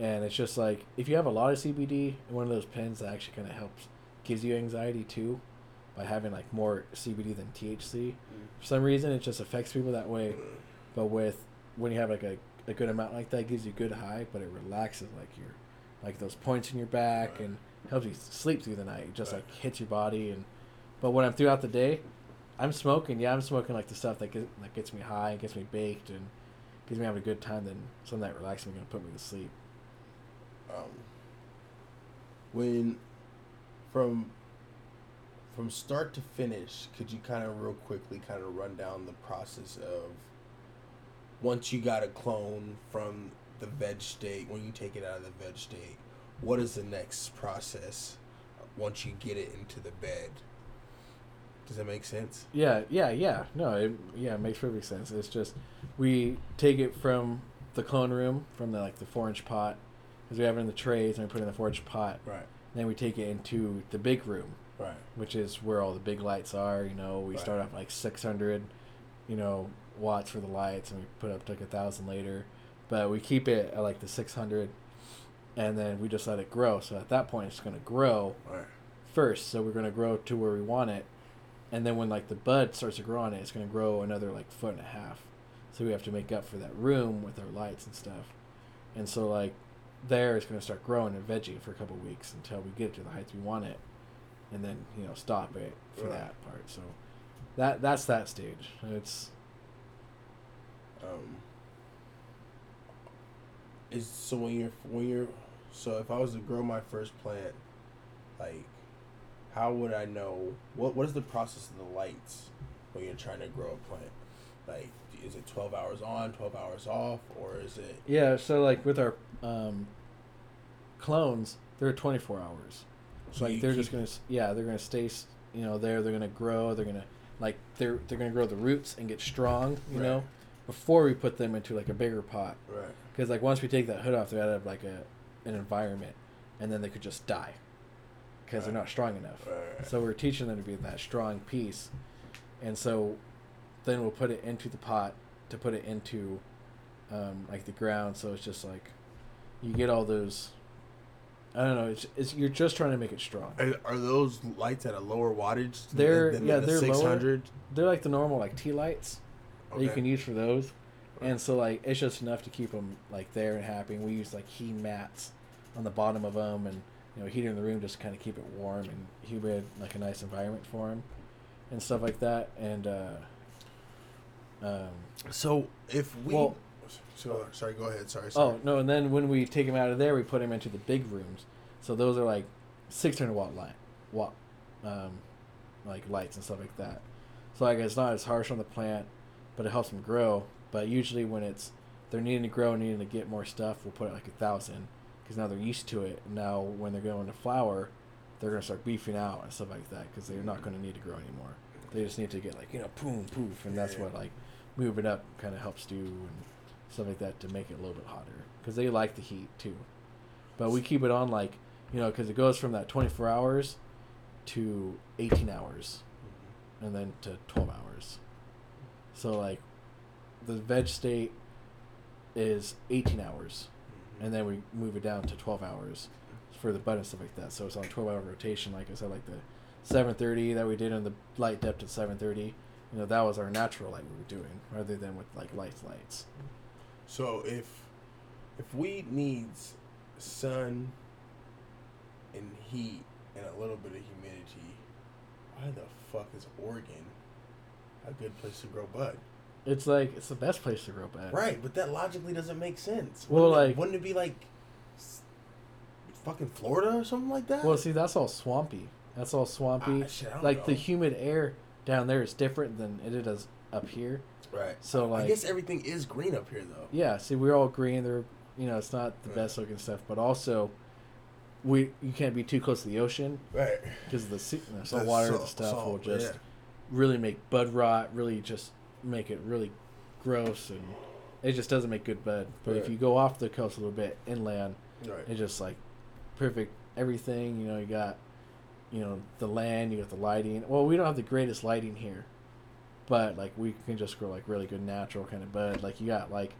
and it's just like if you have a lot of CBD, in one of those pens that actually kind of helps gives you anxiety too, by having like more CBD than THC. Mm. For some reason, it just affects people that way. But with when you have like a, a good amount like that, gives you a good high, but it relaxes like your like those points in your back Right. and helps you sleep through the night. It just Right. like hits your body and. But when I'm throughout the day, I'm smoking. Yeah, I'm smoking like the stuff that get, that gets me high and gets me baked and gives me having a good time. Then some of that relaxing gonna put me to sleep. um, when from from start to finish, could you kind of real quickly kind of run down the process of once you got a clone from the veg state, when you take it out of the veg state, what is the next process once you get it into the bed? Does that make sense? Yeah, yeah, yeah. No, it yeah, it makes perfect sense. It's just we take it from the clone room, from the like the four inch pot, because we have it in the trays, and we put it in the four inch pot. Right. Then we take it into the big room, Right. which is where all the big lights are. You know, we Right. start off like six hundred, you know, watts for the lights, and we put up to like a thousand later. But we keep it at like the six hundred, and then we just let it grow. So at that point, it's going to grow Right. first. So we're going to grow to where we want it. And then when like the bud starts to grow on it, it's going to grow another like foot and a half. So we have to make up for that room with our lights and stuff. And so like there it's going to start growing and veggie for a couple weeks until we get it to the heights we want it. And then, you know, stop it for Right. that part. So that that's that stage. It's Um, is so when you're when you're so if I was to grow my first plant, like how would I know what what is the process of the lights when you're trying to grow a plant? Like, is it twelve hours on, twelve hours off, or is it? Yeah, so like with our um, clones, they're 24 hours. So like they're keep- just gonna, yeah, they're gonna stay, you know, there. They're gonna grow. They're gonna like they're they're gonna grow the roots and get strong, you Right. know, before we put them into like a bigger pot. right. Because like once we take that hood off, they're out of like a an environment, and then they could just die because they're not strong enough. Right. So we're teaching them to be that strong piece, and so then we'll put it into the pot to put it into um, like the ground. So it's just like you get all those. I don't know. It's, it's you're just trying to make it strong. Are, are those lights at a lower wattage? They're- than yeah, the they're lower. 600? They're like the normal like tea lights that you can use for those, and so like it's just enough to keep them like there and happy. And we use like heat mats on the bottom of them, and you know heater in the room just kind of keep it warm and humid, like a nice environment for them, and stuff like that. And uh, um, So if we, Well- so sorry, go ahead. Sorry. sorry. oh no, and then when we take them out of there, we put them into the big rooms. So those are like 600 watt light, watt, um, like lights and stuff like that. So like it's not as harsh on the plant, but it helps them grow. But usually when it's they're needing to grow, and needing to get more stuff, we'll put it like a thousand because now they're used to it. Now when they're going to flower, they're gonna start beefing out and stuff like that because they're not gonna need to grow anymore. They just need to get like you know boom poof, and that's Yeah. what like moving up kind of helps do and stuff like that to make it a little bit hotter because they like the heat too. But we keep it on like you know because it goes from that 24 hours to 18 hours mm-hmm. and then to 12 hours. So like the veg state is 18 hours mm-hmm. and then we move it down to 12 hours for the bud and stuff like that. So it's on 12 hour rotation like I said like the 730 that we did in the light dep at 730. You know that was our natural light we were doing rather than with like lights lights. So if if weed needs sun and heat and a little bit of humidity, why the fuck is Oregon a good place to grow bud? It's like it's the best place to grow bud. Right, but that logically doesn't make sense. Well, Wouldn't it- like- wouldn't it be like fucking Florida or something like that? Well, see, that's all swampy. That's all swampy. Ah, shit, like the humid air down there is different than it is up here. right. So like, I guess everything is green up here though. yeah. See, we're all green. They're, you know, it's not the Right. best looking stuff, but also, we you can't be too close to the ocean Right. because the, sea- the salt water salt- and stuff will just yeah. Really make bud rot. Really just make it really gross and it just doesn't make good bud. But if you go off the coast a little bit inland, Right. It's just like perfect everything. You know, you got you know the land, you got the lighting. Well, we don't have the greatest lighting here, but like we can just grow like really good natural kind of bud. Like you got like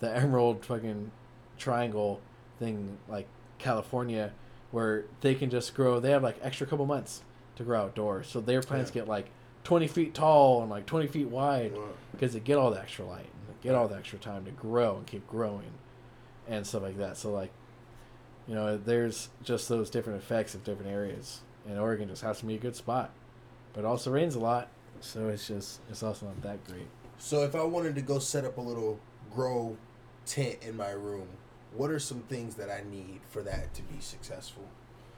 the emerald fucking triangle thing, like California, where they can just grow. They have like extra couple months to grow outdoors, so their plants Yeah. get like twenty feet tall and like twenty feet wide because they get all the extra light and get all the extra time to grow and keep growing and stuff like that. So like, you know, there's just those different effects of different areas, and Oregon just has to be a good spot, but it also rains a lot, so it's just it's also not that great. So if I wanted to go set up a little grow tent in my room, what are some things that I need for that to be successful?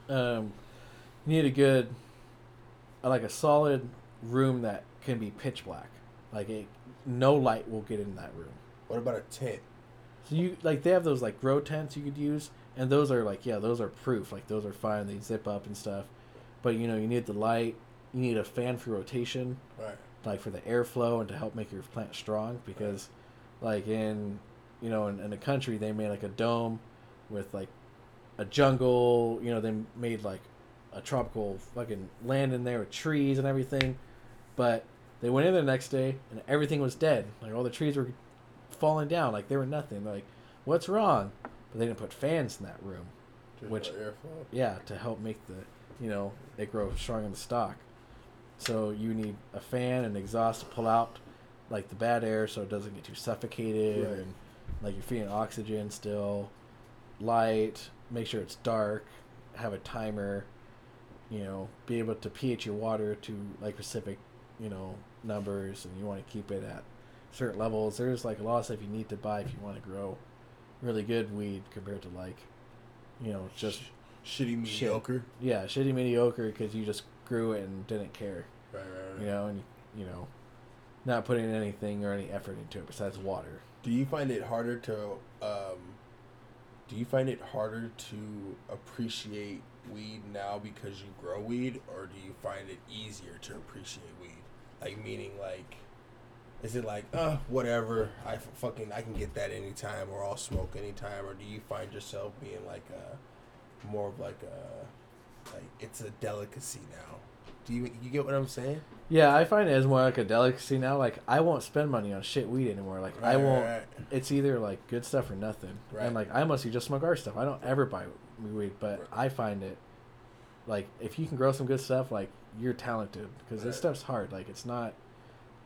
Um, you need a good, like a solid room that can be pitch black, like it, no light will get in that room. What about a tent? So you like they have those like grow tents you could use, and those are like yeah, those are proof. Like those are fine. They zip up and stuff. But you know you need the light. You need a fan for rotation, Right. like for the airflow and to help make your plant strong. Because, like in, you know, in, in the country they made like a dome, with like, a jungle. You know they made like, a tropical fucking land in there with trees and everything, but they went in the next day and everything was dead. Like all the trees were falling down like they were nothing. They're like, what's wrong? But they didn't put fans in that room. Just Which-. Yeah, to help make the, you know, it grow strong in the stock. So you need a fan and exhaust to pull out like the bad air so it doesn't get too suffocated Right. and like you're feeding oxygen still. Light, make sure it's dark, have a timer, you know, be able to pH your water to like specific, you know, numbers and you want to keep it at certain levels. There's like a lot of stuff you need to buy if you want to grow really good weed compared to like, you know, just shitty Shit. mediocre. yeah, shitty mediocre because you just grew it and didn't care, Right, right, right. you know, and you know, not putting anything or any effort into it besides water. Do you find it harder to um, do you find it harder to appreciate weed now because you grow weed, or do you find it easier to appreciate weed? Like meaning like, is it like uh whatever I f- fucking I can get that anytime or I'll smoke anytime, or do you find yourself being like a more of like a like it's a delicacy now? Do you you get what I'm saying? Yeah, I find it as more like a delicacy now. Like I won't spend money on shit weed anymore. Like I won't. right, right. It's either like good stuff or nothing. Right. And like I mostly just smoke our stuff. I don't ever buy weed, but Right. I find it like if you can grow some good stuff, like you're talented because this stuff's hard. Like it's not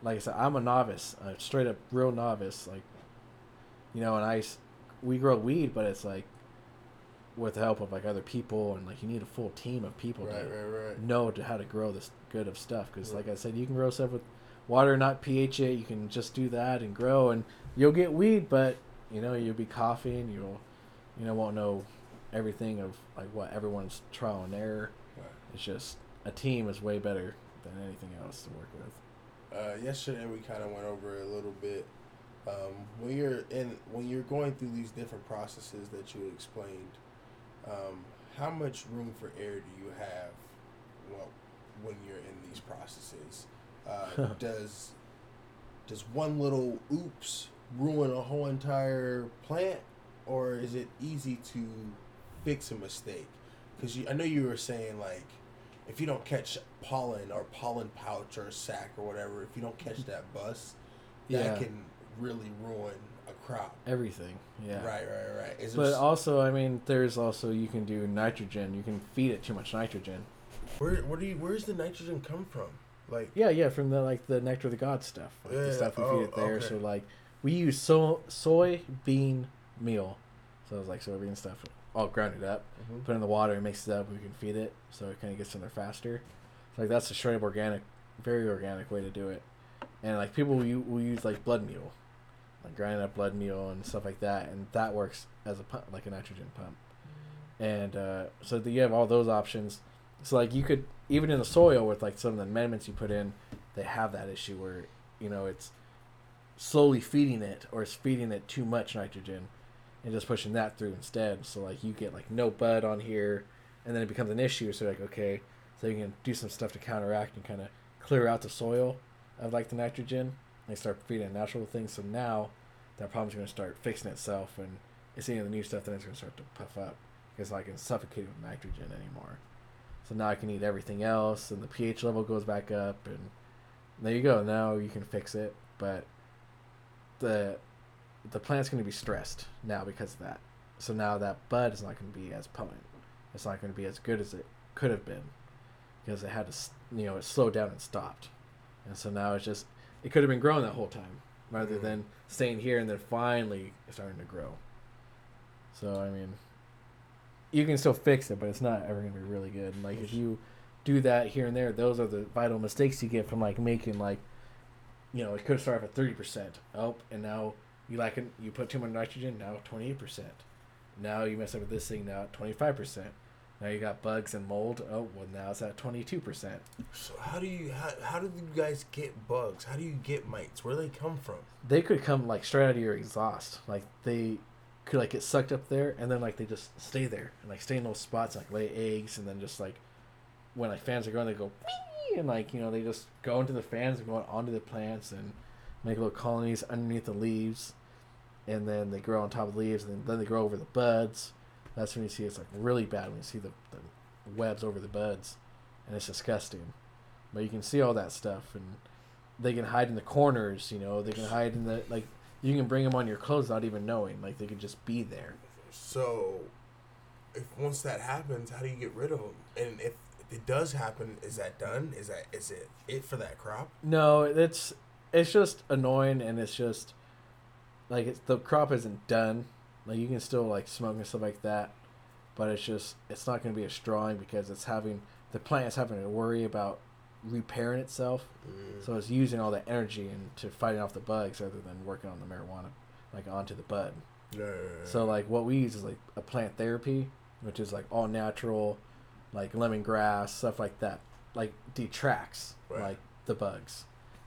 like I said. I'm a novice, a straight up real novice. Like you know, and I, we grow weed, but it's like with the help of like other people and like you need a full team of people Right, to right, right. know to how to grow this good of stuff because like i said you can grow stuff with water not ph it you can just do that and grow and you'll get weed but you know you'll be coughing you'll you know won't know everything of like what everyone's trial and error it's just a team is way better than anything else to work with uh, yesterday we kind of went over it a little bit. Um, when you're in, when you're going through these different processes that you explained, um, how much room for error do you have? Well, when you're in these processes, uh, does does one little oops ruin a whole entire plant, or is it easy to fix a mistake? Because I know you were saying like if you don't catch pollen or pollen pouch or sac or whatever, if you don't catch that bus, Yeah. that can really ruin a crop. everything yeah Right, right, right. Is but also i mean there's also you can do nitrogen you can feed it too much nitrogen where where do you where's the nitrogen come from? Like Yeah, yeah, from the like the nectar of the gods stuff, like Yeah, the stuff we oh, feed it there. okay. So like we use so soy bean meal, so it's like soybean stuff, all grounded up, Mhm. put it in the water and mix it up. We can feed it, so it kind of gets in there faster. So, like that's a straight up organic, very organic way to do it. And like people will, will use like blood meal, like grinding up blood meal and stuff like that, and that works as a pump, like a nitrogen pump. And uh, so that you have all those options. So like you could even in the soil with like some of the amendments you put in, they have that issue where you know it's slowly feeding it or it's feeding it too much nitrogen and just pushing that through instead. So like you get like no bud on here, and then it becomes an issue. So like okay, so you can do some stuff to counteract and kind of clear out the soil of like the nitrogen and start feeding natural things. So now that problem's going to start fixing itself, and it's eating the new stuff. Then it's going to start to puff up because like it's suffocating with nitrogen anymore. So now I can eat everything else, and the pH level goes back up, and there you go. Now you can fix it, but the the plant's going to be stressed now because of that. So now that bud is not going to be as potent. It's not going to be as good as it could have been because it had to, you know, it slowed down and stopped. And so now it's just, it could have been growing that whole time rather Mhm. than staying here and then finally starting to grow. So, I mean, you can still fix it, but it's not ever going to be really good. And like, if you do that here and there, those are the vital mistakes you get from like making like, you know, it could start started at thirty percent. Oh, and now you like it, you put too much nitrogen. Now twenty eight percent. Now you mess up with this thing. Now twenty five percent. Now you got bugs and mold. Oh, well now it's at twenty two percent. So how do you how, how do you guys get bugs? How do you get mites? Where do they come from? They could come like straight out of your exhaust. Like they could like get sucked up there, and then like they just stay there and like stay in those spots, and, like lay eggs, and then just like when like fans are going, they go and like you know they just go into the fans and go onto the plants and make little colonies underneath the leaves, and then they grow on top of the leaves, and then, they grow over the buds. That's when you see it's like really bad when you see the, the webs over the buds, and it's disgusting. But you can see all that stuff, and they can hide in the corners. You know, they can hide in the like. You can bring them on your clothes not even knowing. Like they could just be there. So if once that happens, how do you get rid of them? And if it does happen, is that done? Is that is it it for that crop? No, it's it's just annoying, and it's just like it's, the crop isn't done. Like you can still like smoke and stuff like that, but it's just it's not going to be as strong because it's having the plant is having to worry about repairing itself. Mm. So it's using all that energy into fighting off the bugs rather than working on the marijuana, like onto the bud. No. So like what we use is like a plant therapy, which is like all natural, like lemongrass stuff like that. like detracts Right. like the bugs.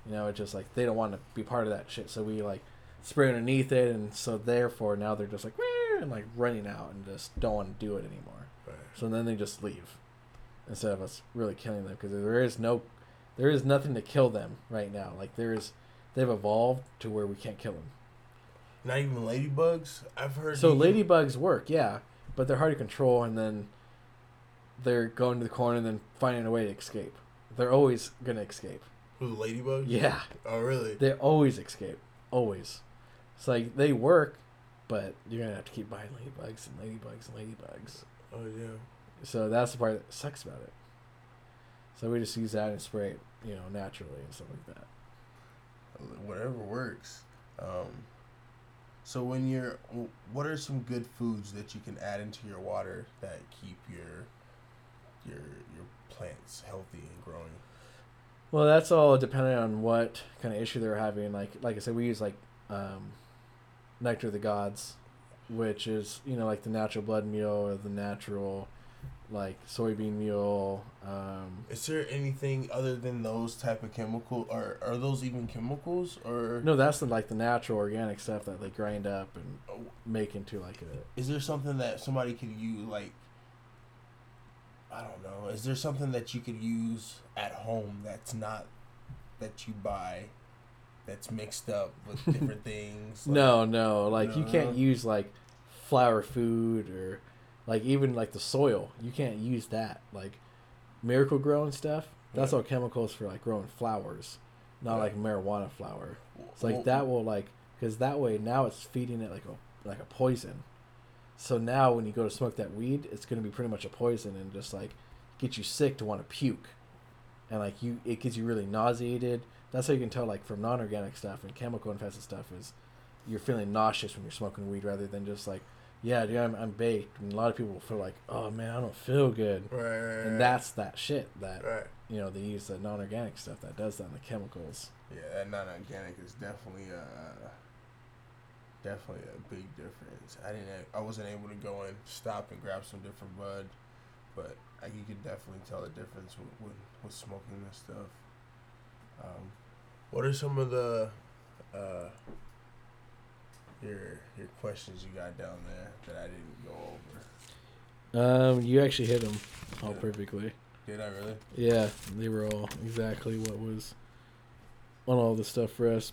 You know, it's just like they don't want to be part of that shit. So we like spray underneath it, and so therefore now they're just like and like running out and just don't want to do it anymore. Right. So then they just leave instead of us really killing them because there is no, there is nothing to kill them right now. Like there is, they've evolved to where we can't kill them. Not even ladybugs. I've heard. So can- ladybugs work, yeah, but they're hard to control, and then they're going to the corner and then finding a way to escape. They're always gonna escape. Who the ladybugs? Yeah, Oh really? they always escape. Always. It's like they work, but you're gonna have to keep buying ladybugs and ladybugs and ladybugs. Oh yeah. So that's the part that sucks about it. So we just use that and spray it, you know, naturally and stuff like that. Whatever works. Um, so when you're, what are some good foods that you can add into your water that keep your your your plants healthy and growing? Well, that's all dependent on what kind of issue they're having. Like, like I said, we use like um, nectar of the gods, which is you know like the natural blood meal or the natural like soybean meal. Um, Is there anything other than those type of chemical, or are those even chemicals, or no, that's the, like the natural organic stuff that they grind up and Oh, make into like a. is there something that somebody could use like? I don't know. Is there something that you could use at home that's not that you buy, that's mixed up with different things? like- no, no, like you can't use like flour food or like even like the soil. You can't use that like Miracle-Gro and stuff. That's Yeah. all chemicals for like growing flowers, not Yeah. like marijuana flower. It's like Well, that will like because that way now it's feeding it like a like a poison. So now when you go to smoke that weed, it's gonna be pretty much a poison and just like get you sick to want to puke, and like you it gets you really nauseated. That's how you can tell like from non-organic stuff and chemical infested stuff is you're feeling nauseous when you're smoking weed rather than just like yeah dude I'm, I'm baked. And a lot of people feel like oh man I don't feel good, Right, right, right. and that's that shit that right. you know they use the non-organic stuff that does that and the chemicals. Yeah, that non-organic is definitely uh definitely a big difference. I didn't, I wasn't able to go and stop and grab some different bud, but I, you could definitely tell the difference with, with, with smoking this stuff. Um, what are some of the uh your your questions you got down there that I didn't go over? Um, you actually hit them all Yeah. perfectly. Did I really? Yeah, they were all exactly what was on all the stuff for us.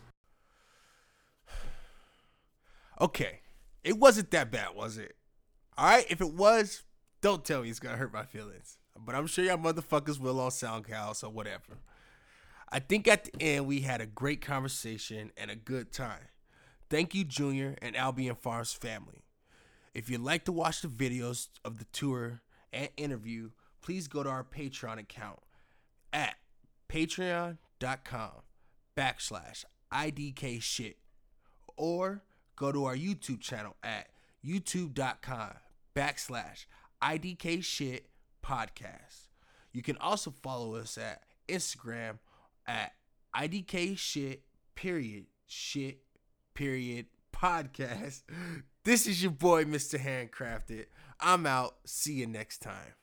Okay, it wasn't that bad, was it? All right, if it was, don't tell me it's gonna hurt my feelings. But I'm sure y'all motherfuckers will on SoundCloud, so whatever. I think at the end we had a great conversation and a good time. Thank you, Junior and Albion Farms family. If you'd like to watch the videos of the tour and interview, please go to our Patreon account at patreon.com backslash IDK shit or go to our YouTube channel at youtube.com backslash IDK shit podcast. You can also follow us at Instagram at IDK shit period shit period podcast. This is your boy, Mr. Handcrafted. I'm out. See you next time.